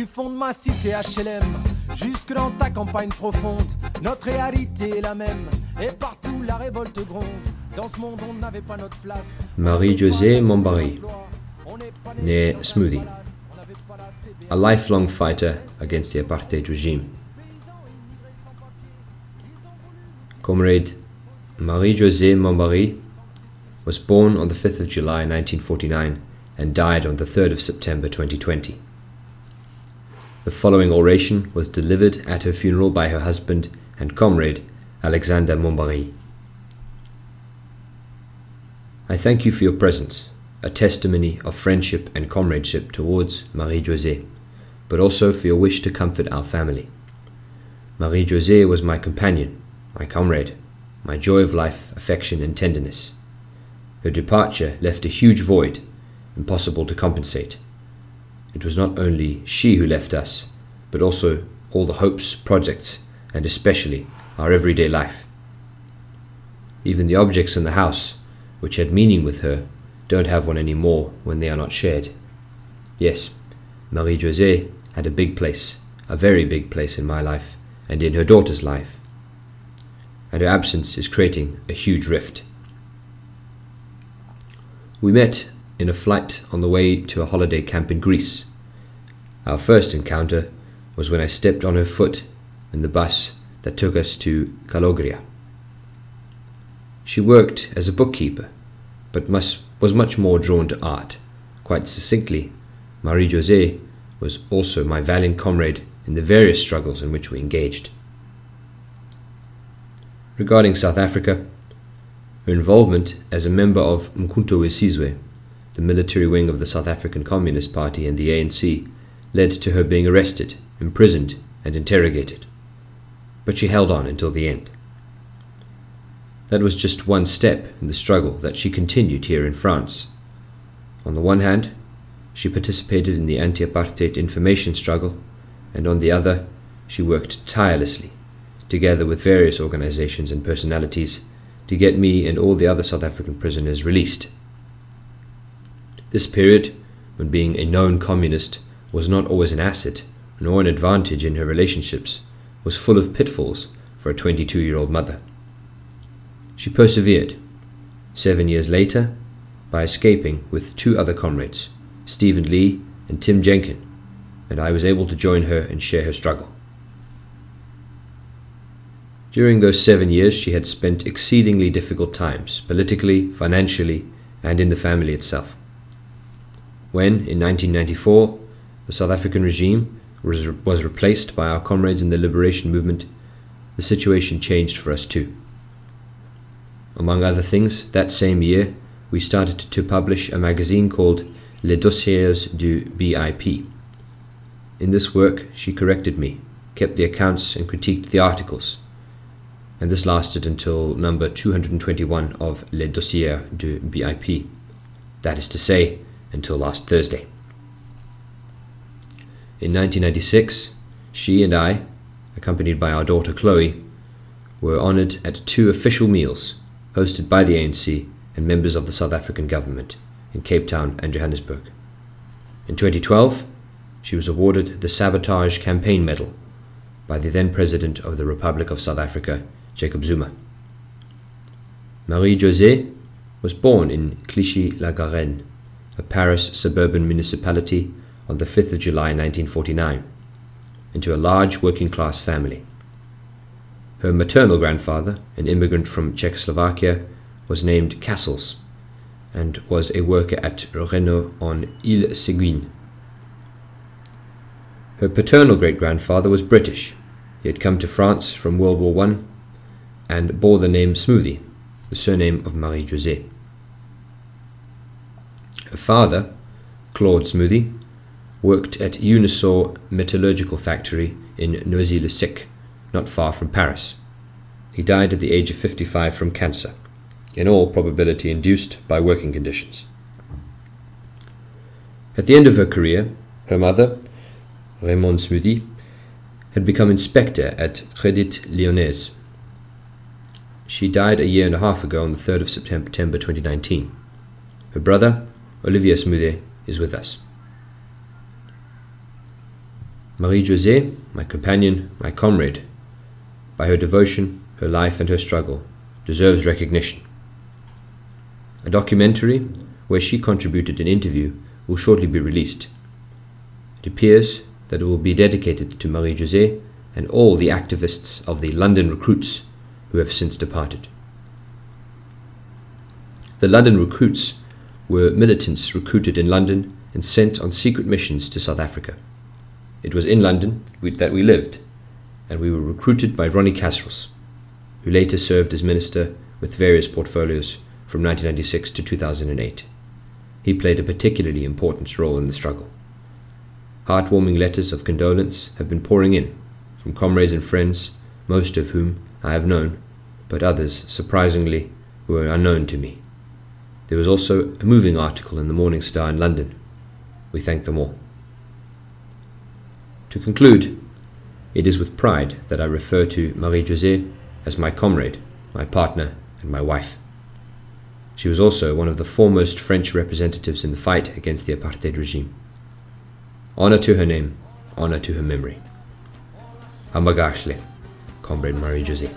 Du fond de ma cité HLM, jusque dans ta campagne profonde, notre réalité est la même, et partout la révolte gronde. Dans ce monde, on n'avait pas notre place. Marie-Josée Mombari, née Smoothie, a lifelong fighter against the apartheid regime. Comrade Marie-Josée Mombari was born on the 5th of July 1949 and died on the 3rd of September 2020. The following oration was delivered at her funeral by her husband and comrade Alexander Mombari. I thank you for your presence, a testimony of friendship and comradeship towards Marie Josée, but also for your wish to comfort our family. Marie Josée was my companion, my comrade, my joy of life, affection, and tenderness. Her departure left a huge void, impossible to compensate. It was not only she who left us, but also all the hopes, projects, and especially our everyday life. Even the objects in the house, which had meaning with her, don't have one any more when they are not shared. Yes, Marie Josée had a big place, a very big place in my life and in her daughter's life. And her absence is creating a huge rift. We met in a flight on the way to a holiday camp in Greece. Our first encounter was when I stepped on her foot in the bus that took us to Calogria. She worked as a bookkeeper, but must, was much more drawn to art. Quite succinctly, Marie Josée was also my valiant comrade in the various struggles in which we engaged. Regarding South Africa, her involvement as a member of Mkhonto weSizwe, the military wing of the South African Communist Party and the ANC, led to her being arrested, imprisoned, and interrogated. But she held on until the end. That was just one step in the struggle that she continued here in France. On the one hand, she participated in the anti apartheid information struggle, and on the other, she worked tirelessly, together with various organizations and personalities, to get me and all the other South African prisoners released. This period, when being a known communist was not always an asset nor an advantage in her relationships, was full of pitfalls for a 22 year old mother. She persevered, seven years later, by escaping with two other comrades, Stephen Lee and Tim Jenkin, and I was able to join her and share her struggle. During those seven years, she had spent exceedingly difficult times, politically, financially, and in the family itself. When, in 1994, the South African regime was, was replaced by our comrades in the liberation movement, the situation changed for us too. Among other things, that same year, we started to publish a magazine called Les Dossiers du BIP. In this work, she corrected me, kept the accounts, and critiqued the articles. And this lasted until number 221 of Les Dossiers du BIP. That is to say, until last Thursday. In 1996, she and I, accompanied by our daughter Chloe, were honoured at two official meals hosted by the ANC and members of the South African government in Cape Town and Johannesburg. In 2012, she was awarded the Sabotage Campaign Medal by the then President of the Republic of South Africa, Jacob Zuma. Marie Josée was born in Clichy-la-Garenne, a Paris suburban municipality, on the 5th of July 1949, into a large working class family. Her maternal grandfather, an immigrant from Czechoslovakia, was named Castles and was a worker at Renault on Ile Seguin. Her paternal great grandfather was British. He had come to France from World War I and bore the name Smoothie, the surname of Marie Josée. Her father, Claude Smoothie, worked at Unisor Metallurgical Factory in Noisy-le-Sec, not far from Paris. He died at the age of 55 from cancer, in all probability induced by working conditions. At the end of her career, her mother, Raymond Smoothie, had become inspector at Crédit Lyonnais. She died a year and a half ago on the 3rd of September 2019. Her brother, Olivier Smoothie, is with us. Marie José, my companion, my comrade, by her devotion, her life, and her struggle, deserves recognition. A documentary where she contributed an interview will shortly be released. It appears that it will be dedicated to Marie José and all the activists of the London recruits who have since departed. The London recruits were militants recruited in London and sent on secret missions to South Africa. It was in London that we lived, and we were recruited by Ronnie Kasrils, who later served as minister with various portfolios from 1996 to 2008. He played a particularly important role in the struggle. Heartwarming letters of condolence have been pouring in from comrades and friends, most of whom I have known, but others, surprisingly, were unknown to me. There was also a moving article in the Morning Star in London. We thank them all. To conclude, it is with pride that I refer to Marie José as my comrade, my partner, and my wife. She was also one of the foremost French representatives in the fight against the apartheid regime. Honour to her name, honour to her memory. Hamba kahle, Comrade Marie José.